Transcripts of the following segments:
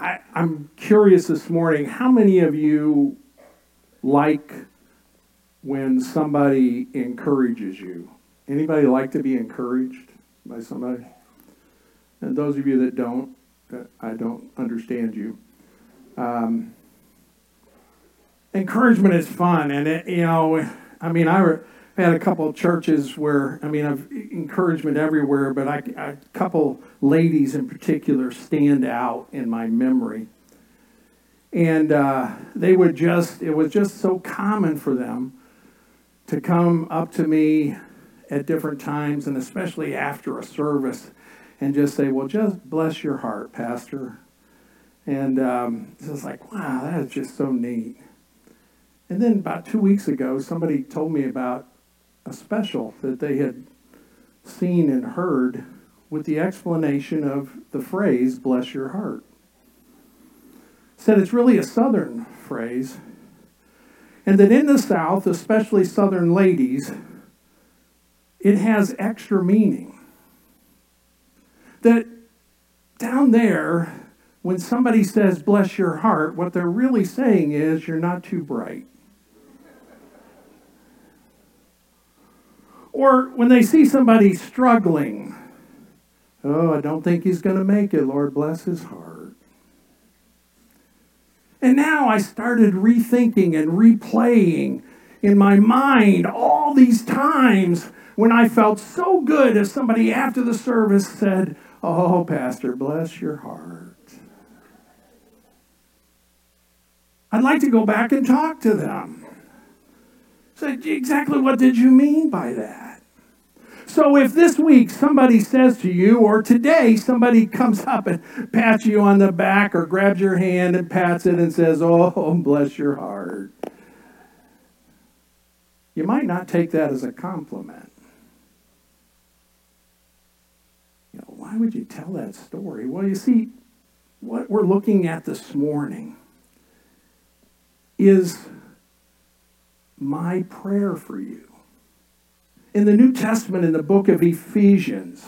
I, I'm curious this morning, how many of you like when somebody encourages you? Anybody like to be encouraged by somebody? And those of you that don't, I don't understand you. Um, encouragement is fun, and it, you know, I mean, I had a couple of churches where I mean, I've encouragement everywhere, but I, a couple ladies in particular stand out in my memory, and uh, they would just it was just so common for them to come up to me at different times, and especially after a service, and just say, "Well, just bless your heart, Pastor." And um, it's like, wow, that is just so neat. And then about two weeks ago, somebody told me about a special that they had seen and heard with the explanation of the phrase, bless your heart. Said it's really a southern phrase, and that in the South, especially southern ladies, it has extra meaning. That down there, when somebody says, bless your heart, what they're really saying is, you're not too bright. Or when they see somebody struggling, oh, I don't think he's going to make it. Lord, bless his heart. And now I started rethinking and replaying in my mind all these times when I felt so good as somebody after the service said, Oh, Pastor, bless your heart. I'd like to go back and talk to them. Say, exactly what did you mean by that? So if this week somebody says to you, or today somebody comes up and pats you on the back or grabs your hand and pats it and says, Oh, bless your heart, you might not take that as a compliment. You know, why would you tell that story? Well, you see, what we're looking at this morning is my prayer for you. In the New Testament, in the book of Ephesians,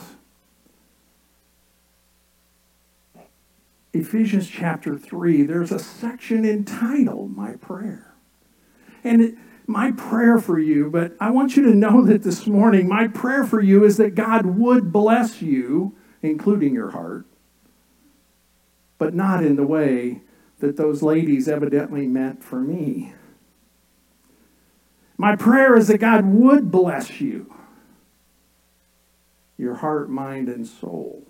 Ephesians chapter 3, there's a section entitled My Prayer. And it, my prayer for you, but I want you to know that this morning, my prayer for you is that God would bless you, including your heart, but not in the way that those ladies evidently meant for me. My prayer is that God would bless you, your heart, mind, and soul.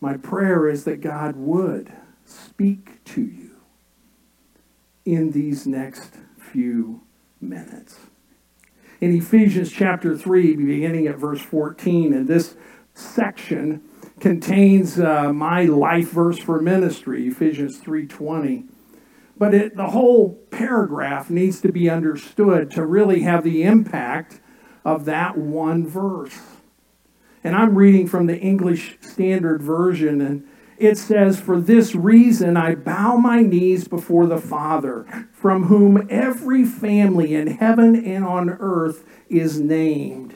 My prayer is that God would speak to you in these next few minutes. In Ephesians chapter 3, beginning at verse 14, in this section, contains uh, my life verse for ministry, Ephesians 3:20. But it, the whole paragraph needs to be understood to really have the impact of that one verse. And I'm reading from the English Standard Version, and it says, For this reason I bow my knees before the Father, from whom every family in heaven and on earth is named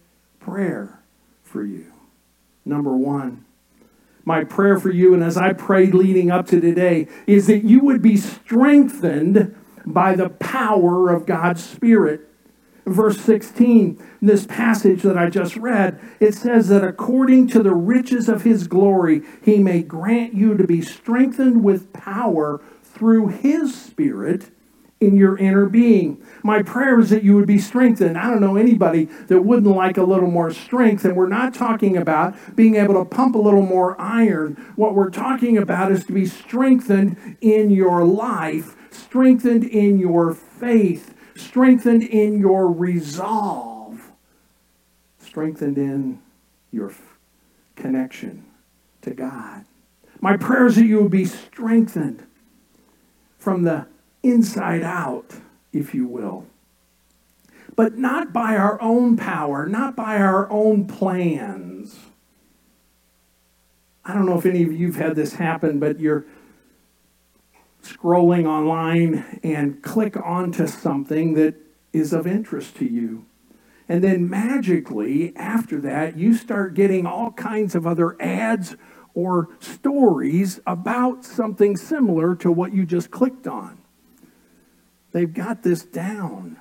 prayer for you. Number one, my prayer for you, and as I prayed leading up to today, is that you would be strengthened by the power of God's Spirit. Verse 16, this passage that I just read, it says that according to the riches of his glory, he may grant you to be strengthened with power through His Spirit in your inner being. My prayer is that you would be strengthened. I don't know anybody that wouldn't like a little more strength. And we're not talking about being able to pump a little more iron. What we're talking about is to be strengthened in your life, strengthened in your faith, strengthened in your resolve, strengthened in your connection to God. My prayer is that you will be strengthened from the inside out, if you will. But not by our own power, not by our own plans. I don't know if any of you have had this happen, but you're scrolling online and click onto something that is of interest to you. And then magically, after that, you start getting all kinds of other ads or stories about something similar to what you just clicked on. They've got this down,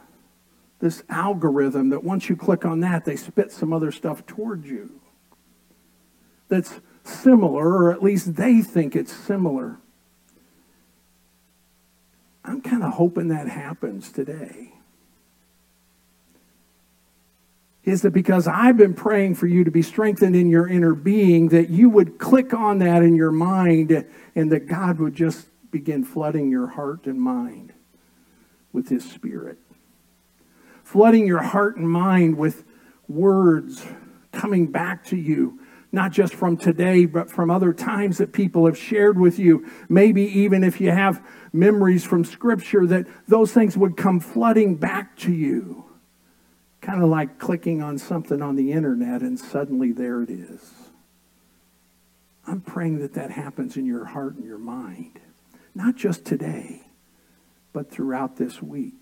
this algorithm that once you click on that, they spit some other stuff towards you that's similar, or at least they think it's similar. I'm kind of hoping that happens today. Is that because I've been praying for you to be strengthened in your inner being, that you would click on that in your mind and that God would just begin flooding your heart and mind with His Spirit. Flooding your heart and mind with words coming back to you, not just from today, but from other times that people have shared with you. Maybe even if you have memories from Scripture, that those things would come flooding back to you. Kind of like clicking on something on the internet and suddenly there it is. I'm praying that that happens in your heart and your mind, not just today but throughout this week.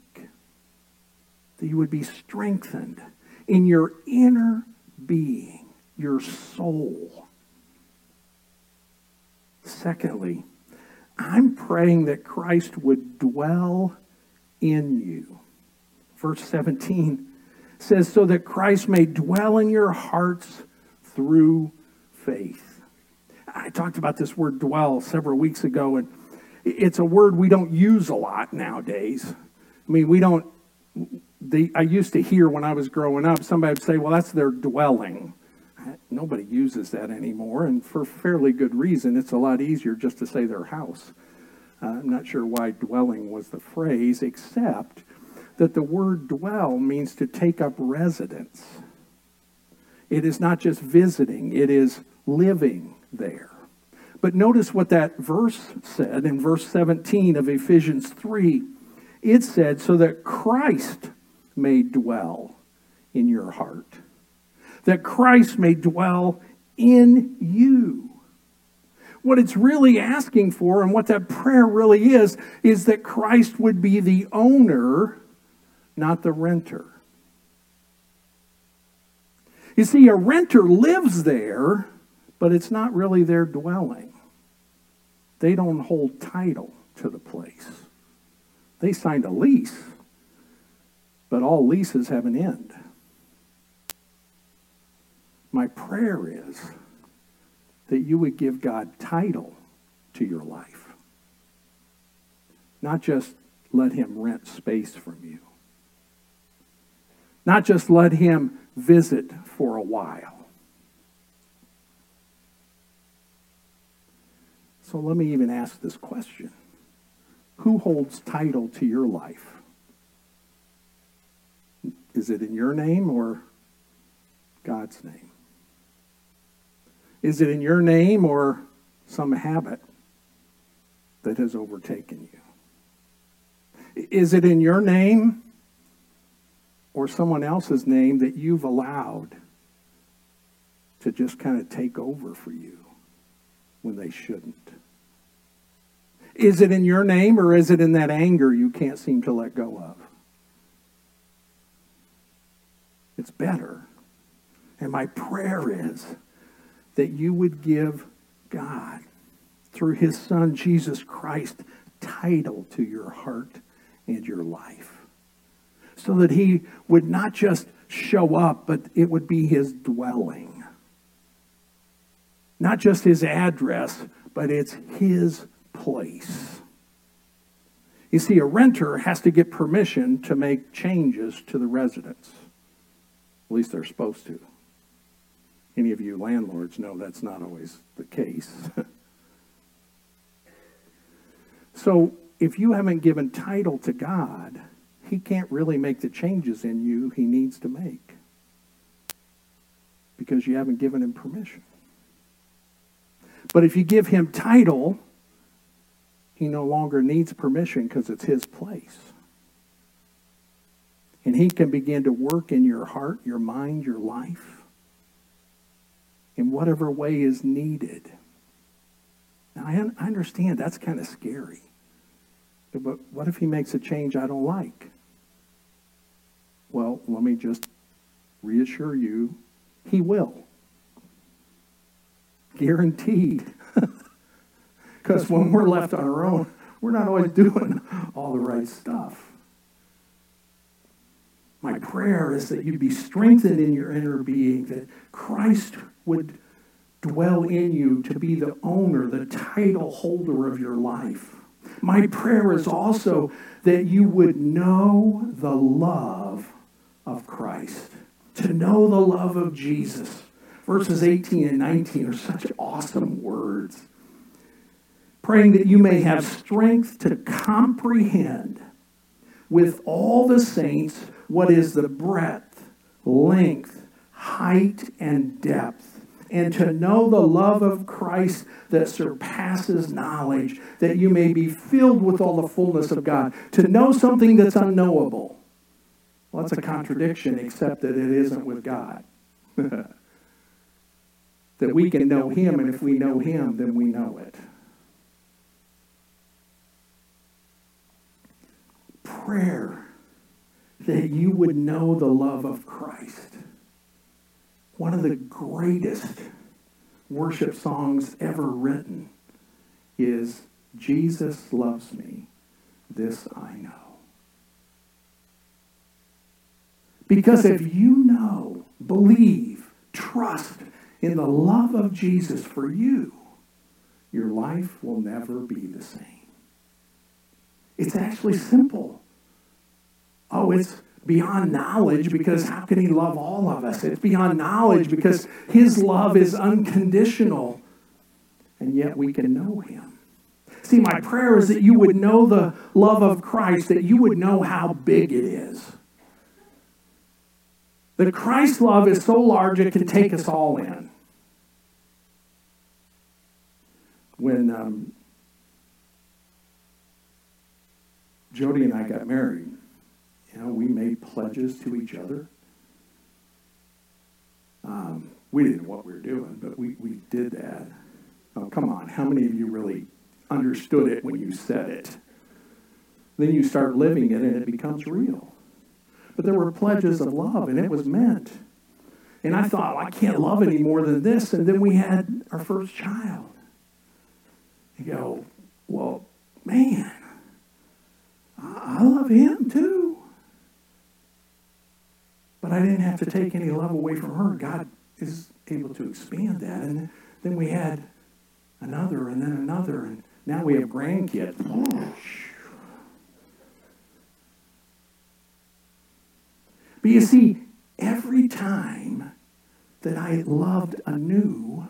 That you would be strengthened in your inner being, your soul. Secondly, I'm praying that Christ would dwell in you. Verse 17 says, So that Christ may dwell in your hearts through faith. I talked about this word dwell several weeks ago, and it's a word we don't use a lot nowadays. I mean, we don't, they, I used to hear when I was growing up, somebody would say, well, that's their dwelling. Nobody uses that anymore, and for fairly good reason. It's a lot easier just to say their house. Uh, I'm not sure why dwelling was the phrase, except that the word dwell means to take up residence. It is not just visiting, it is living there. But notice what that verse said in verse 17 of Ephesians 3. It said, so that Christ may dwell in your heart, that Christ may dwell in you. What it's really asking for, and what that prayer really is, is that Christ would be the owner, not the renter. You see, a renter lives there, but it's not really their dwelling. They don't hold title to the place. They signed a lease, but all leases have an end. My prayer is that you would give God title to your life, not just let him rent space from you, not just let him visit for a while So let me even ask this question Who holds title to your life? Is it in your name or God's name? Is it in your name or some habit that has overtaken you? Is it in your name or someone else's name that you've allowed to just kind of take over for you when they shouldn't? Is it in your name or is it in that anger you can't seem to let go of? It's better. And my prayer is that you would give God, through his son Jesus Christ, title to your heart and your life. So that he would not just show up, but it would be his dwelling. Not just his address, but it's his place. You see, a renter has to get permission to make changes to the residence. At least they're supposed to. Any of you landlords know that's not always the case. so, if you haven't given title to God, He can't really make the changes in you He needs to make because you haven't given Him permission. But if you give Him title, He no longer needs permission because it's His place. And He can begin to work in your heart, your mind, your life in whatever way is needed. Now, I, I understand that's kind of scary. But what if he makes a change I don't like? Well, let me just reassure you, he will. Guaranteed. Because when we're left on our own, we're not always doing all the right stuff. My prayer is that you'd be strengthened in your inner being, that Christ would dwell in you to be the owner, the title holder of your life. My prayer is also that you would know the love of Christ, to know the love of Jesus. Verses 18 and 19 are such awesome words. Praying that you may have strength to comprehend with all the saints what is the breadth, length, height, and depth and to know the love of Christ that surpasses knowledge, that you may be filled with all the fullness of God. To know something that's unknowable. Well, that's a contradiction, except that it isn't with God. that we can know Him, and if we know Him, then we know it. Prayer that you would know the love of Christ one of the greatest worship songs ever written is Jesus Loves Me, This I Know. Because if you know, believe, trust in the love of Jesus for you, your life will never be the same. It's actually simple. Oh, it's beyond knowledge because how can he love all of us? It's beyond knowledge because his love is unconditional, and yet we can know him. See, my prayer is that you would know the love of Christ, that you would know how big it is. That Christ's love is so large it can take us all in. When um, Jody and I got married, you know, we made pledges to each other. Um, we didn't know what we were doing, but we, we did that. Oh, come on. How many of you really understood it when you said it? Then you start living it and it becomes real. But there were pledges of love and it was meant. And I thought, well, I can't love any more than this. And then we had our first child. You go, well, man, I love him too. But I didn't have to take any love away from her. God is able to expand that. And then we had another and then another. And now we have grandkids. But you see, every time that I loved anew,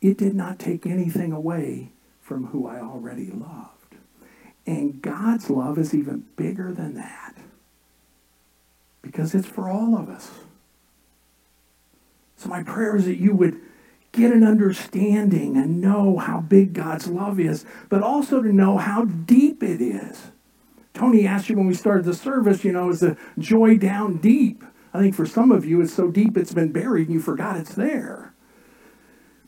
it did not take anything away from who I already loved. And God's love is even bigger than that because it's for all of us. So, my prayer is that you would get an understanding and know how big God's love is, but also to know how deep it is. Tony asked you when we started the service, you know, is the joy down deep? I think for some of you, it's so deep it's been buried and you forgot it's there.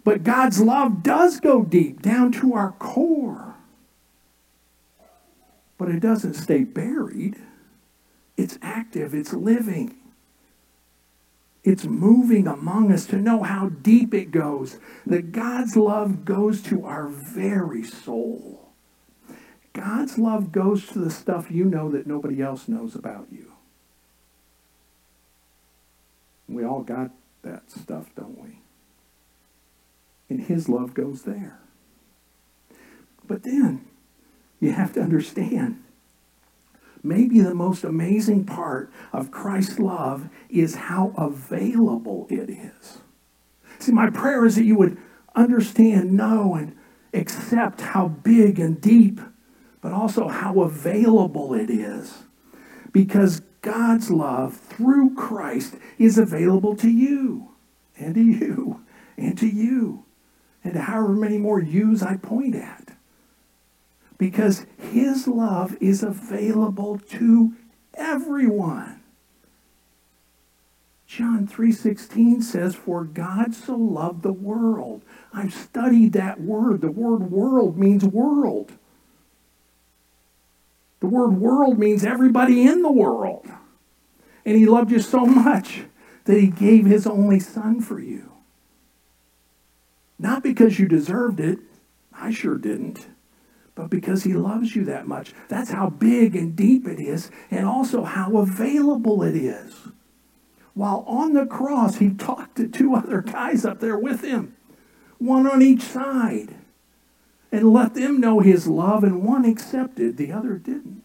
But God's love does go deep, down to our core. But it doesn't stay buried. It's active, it's living. It's moving among us to know how deep it goes. That God's love goes to our very soul. God's love goes to the stuff you know that nobody else knows about you. We all got that stuff, don't we? And His love goes there. But then, you have to understand maybe the most amazing part of Christ's love is how available it is. See, my prayer is that you would understand, know, and accept how big and deep, but also how available it is. Because God's love through Christ is available to you, and to you, and to you, and to however many more yous I point at because his love is available to everyone. John 3:16 says for God so loved the world. I've studied that word. The word world means world. Word world means everybody in the world. And he loved you so much that he gave his only son for you. Not because you deserved it. I sure didn't but because he loves you that much. That's how big and deep it is, and also how available it is. While on the cross, he talked to two other guys up there with him, one on each side, and let them know his love, and one accepted, the other didn't.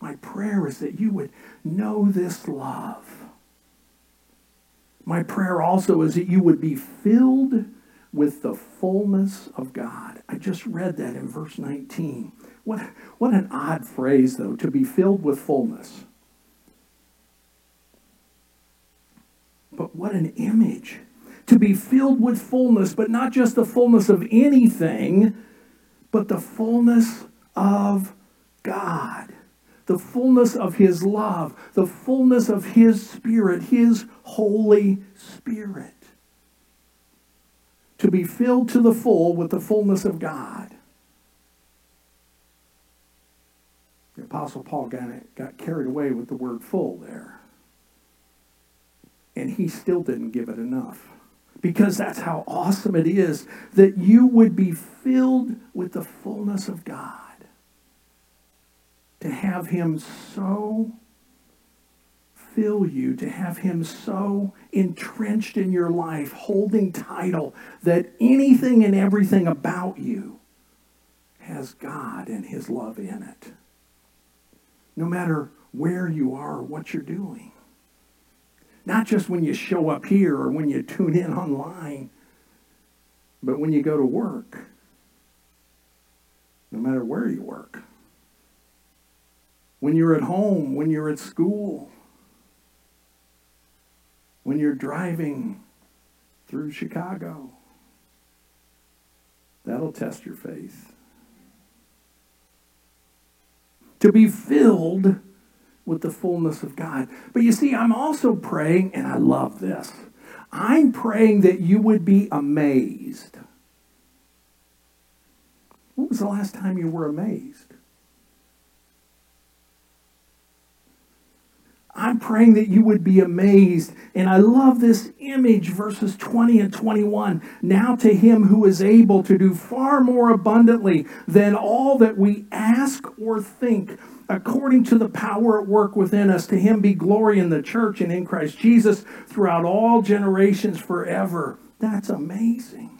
My prayer is that you would know this love. My prayer also is that you would be filled with the fullness of God. I just read that in verse 19. What, what an odd phrase, though, to be filled with fullness. But what an image. To be filled with fullness, but not just the fullness of anything, but the fullness of God. The fullness of His love, the fullness of His Spirit, His Holy Spirit to be filled to the full with the fullness of God. The Apostle Paul got, got carried away with the word full there. And he still didn't give it enough. Because that's how awesome it is that you would be filled with the fullness of God. To have him so fill you, to have Him so entrenched in your life, holding title, that anything and everything about you has God and His love in it. No matter where you are or what you're doing. Not just when you show up here or when you tune in online, but when you go to work. No matter where you work. When you're at home, when you're at school, when you're driving through Chicago. That'll test your faith. To be filled with the fullness of God. But you see, I'm also praying, and I love this. I'm praying that you would be amazed. When was the last time you were amazed? I'm praying that you would be amazed. And I love this image, verses 20 and 21. Now to him who is able to do far more abundantly than all that we ask or think, according to the power at work within us, to him be glory in the church and in Christ Jesus throughout all generations forever. That's amazing.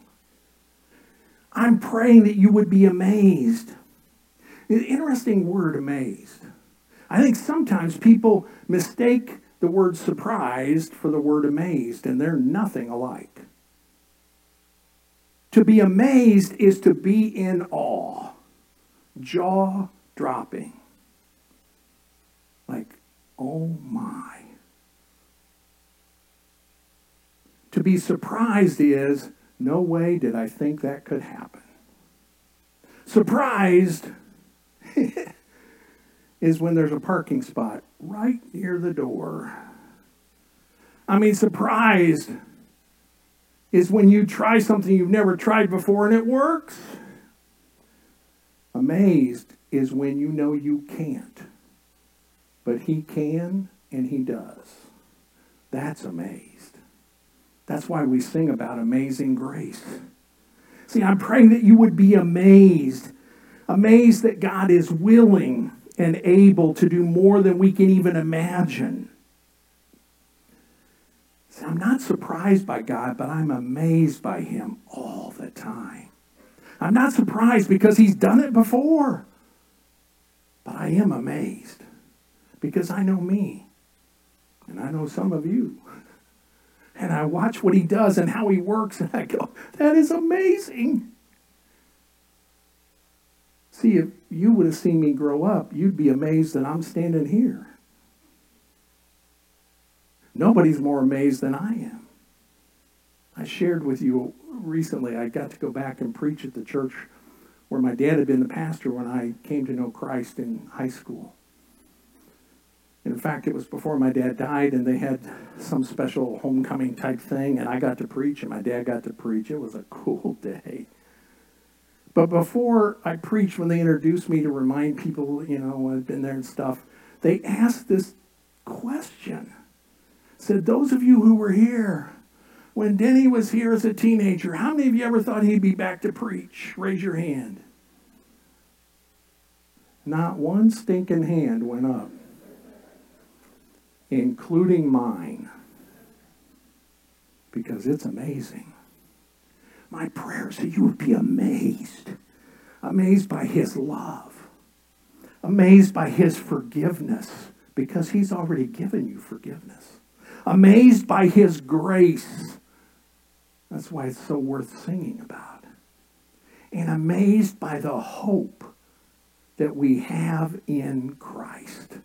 I'm praying that you would be amazed. Interesting word, amazed. I think sometimes people mistake the word surprised for the word amazed, and they're nothing alike. To be amazed is to be in awe, jaw dropping. Like, oh my. To be surprised is, no way did I think that could happen. Surprised is when there's a parking spot right near the door. I mean, surprised is when you try something you've never tried before and it works. Amazed is when you know you can't, but He can and He does. That's amazed. That's why we sing about amazing grace. See, I'm praying that you would be amazed, amazed that God is willing and able to do more than we can even imagine. See, I'm not surprised by God, but I'm amazed by Him all the time. I'm not surprised because he's done it before. But I am amazed because I know me. And I know some of you. And I watch what he does and how he works, and I go, that is amazing. See, if you would have seen me grow up, you'd be amazed that I'm standing here. Nobody's more amazed than I am. I shared with you recently, I got to go back and preach at the church where my dad had been the pastor when I came to know Christ in high school. In fact, it was before my dad died, and they had some special homecoming type thing, and I got to preach, and my dad got to preach. It was a cool day. But before I preached, when they introduced me to remind people, you know, I've been there and stuff, they asked this question. Said, those of you who were here when Denny was here as a teenager, how many of you ever thought he'd be back to preach? Raise your hand. Not one stinking hand went up, including mine, because it's amazing. My prayer is that you would be amazed, amazed by his love, amazed by his forgiveness, because he's already given you forgiveness, amazed by his grace that's why it's so worth singing about. And amazed by the hope that we have in Christ.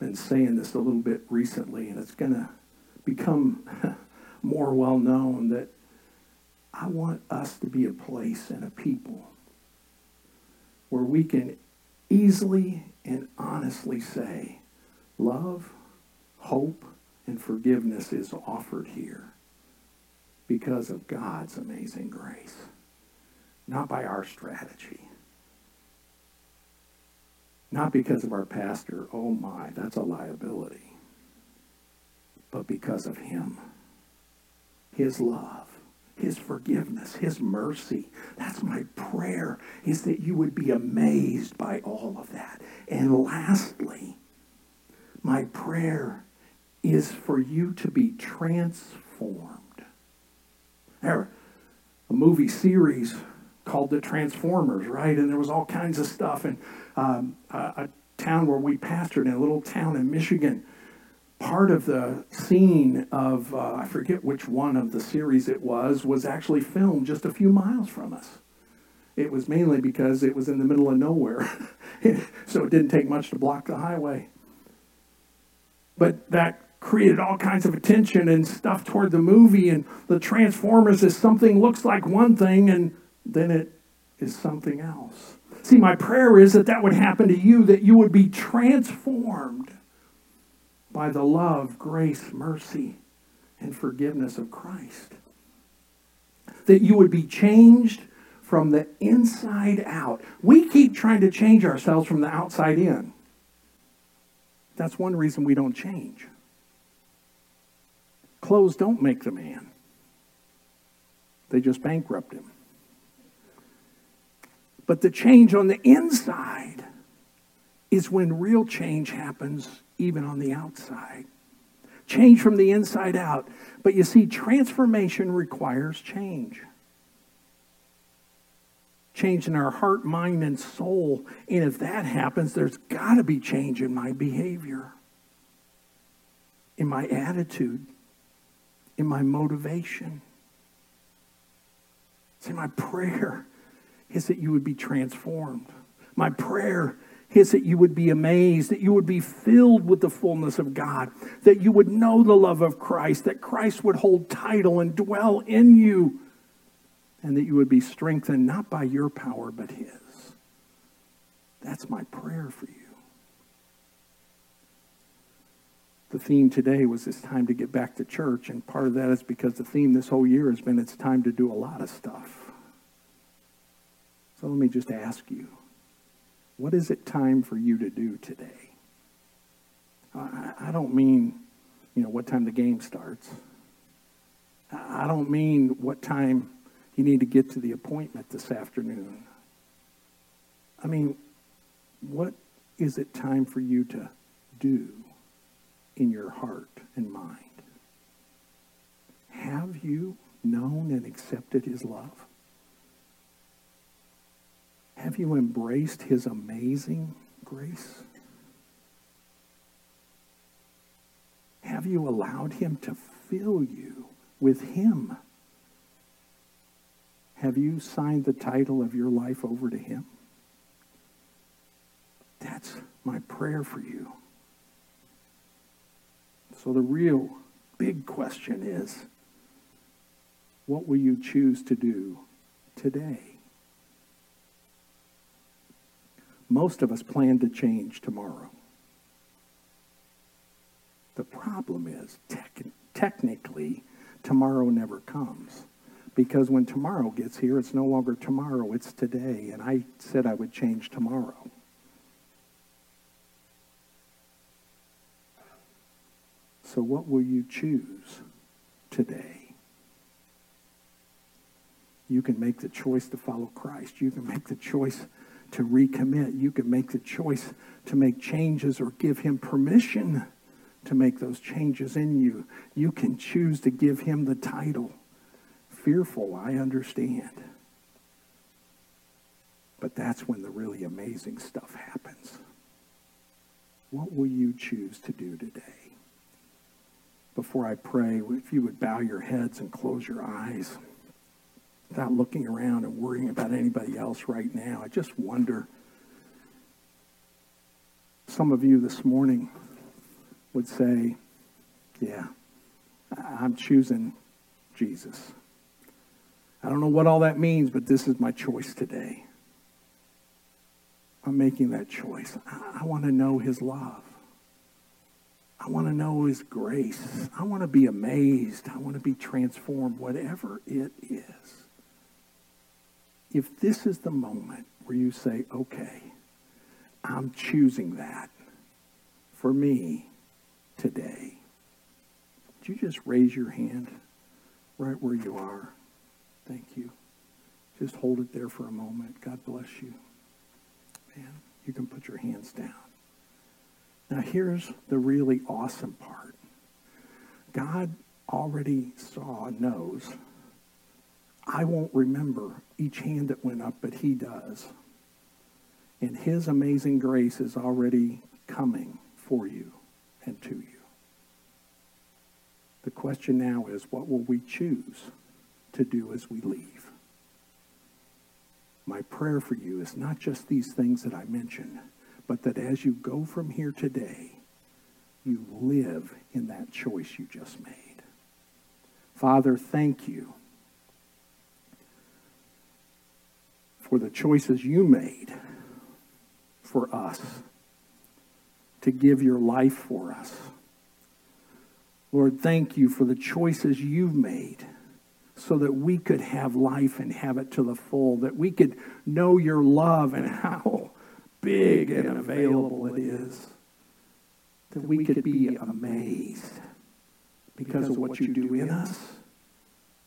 Been saying this a little bit recently, and it's going to become more well known that I want us to be a place and a people where we can easily and honestly say, love, hope, and forgiveness is offered here because of God's amazing grace, not by our strategy. Not because of our pastor, oh my, that's a liability, but because of him, his love, his forgiveness, his mercy. That's my prayer, is that you would be amazed by all of that. And lastly, my prayer is for you to be transformed. There, a movie series called The Transformers, right? And there was all kinds of stuff. And um, a, a town where we pastored in a little town in Michigan, part of the scene of, uh, I forget which one of the series it was, was actually filmed just a few miles from us. It was mainly because it was in the middle of nowhere. so it didn't take much to block the highway. But that created all kinds of attention and stuff toward the movie and the Transformers is something looks like one thing and then it is something else. See, my prayer is that that would happen to you, that you would be transformed by the love, grace, mercy, and forgiveness of Christ. That you would be changed from the inside out. We keep trying to change ourselves from the outside in. That's one reason we don't change. Clothes don't make the man, they just bankrupt him. But the change on the inside is when real change happens, even on the outside. Change from the inside out. But you see, transformation requires change. Change in our heart, mind, and soul. And if that happens, there's got to be change in my behavior, in my attitude in my motivation. See, my prayer is that you would be transformed. My prayer is that you would be amazed, that you would be filled with the fullness of God, that you would know the love of Christ, that Christ would hold title and dwell in you, and that you would be strengthened not by your power, but His. That's my prayer for you. the theme today was it's time to get back to church, and part of that is because the theme this whole year has been it's time to do a lot of stuff. So let me just ask you, what is it time for you to do today? I, don't mean, you know, what time the game starts. I don't mean what time you need to get to the appointment this afternoon. I mean, what is it time for you to do? in your heart and mind? Have you known and accepted his love? Have you embraced his amazing grace? Have you allowed him to fill you with him? Have you signed the title of your life over to him? That's my prayer for you. So the real big question is, what will you choose to do today? Most of us plan to change tomorrow. The problem is, tech, technically, tomorrow never comes. Because when tomorrow gets here, it's no longer tomorrow, it's today. And I said I would change tomorrow. So, what will you choose today? You can make the choice to follow Christ. You can make the choice to recommit. You can make the choice to make changes or give him permission to make those changes in you. You can choose to give him the title. Fearful, I understand. But that's when the really amazing stuff happens. What will you choose to do today? Before I pray, if you would bow your heads and close your eyes without looking around and worrying about anybody else right now. I just wonder. Some of you this morning would say, Yeah, I'm choosing Jesus. I don't know what all that means, but this is my choice today. I'm making that choice. I, I want to know his love. I want to know his grace. I want to be amazed. I want to be transformed, whatever it is if this is the moment where you say, okay, I'm choosing that for me today, would you just raise your hand right where you are? Thank you. Just hold it there for a moment. God bless you. Man, you can put your hands down. Now, here's the really awesome part God already saw, knows I won't remember each hand that went up, but he does. And his amazing grace is already coming for you and to you. The question now is what will we choose to do as we leave? My prayer for you is not just these things that I mentioned, but that as you go from here today, you live in that choice you just made. Father, thank you for the choices you made for us to give your life for us. Lord, thank you for the choices you've made so that we could have life and have it to the full, that we could know your love and how big and available it is, that we could be amazed because of what you do in us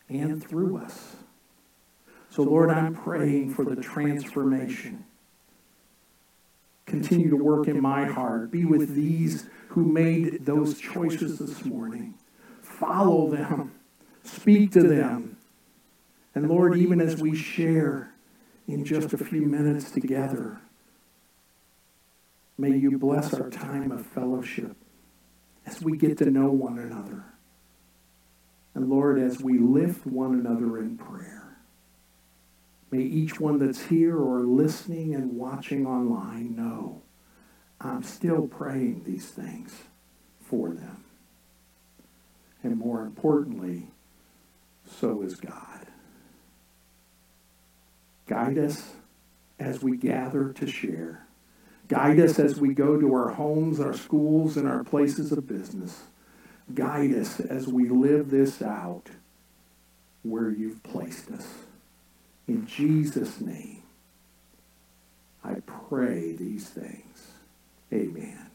and through us. So, Lord, I'm praying for the transformation. Continue to work in my heart. Be with these who made those choices this morning. Follow them. Speak to them. And Lord, even as we share in just a few minutes together, may you bless our time of fellowship as we get to know one another. And Lord, as we lift one another in prayer. May each one that's here or listening and watching online know I'm still praying these things for them. And more importantly, so is God. Guide us as we gather to share. Guide us as we go to our homes, our schools, and our places of business. Guide us as we live this out where you've placed us. In Jesus' name, I pray these things. Amen.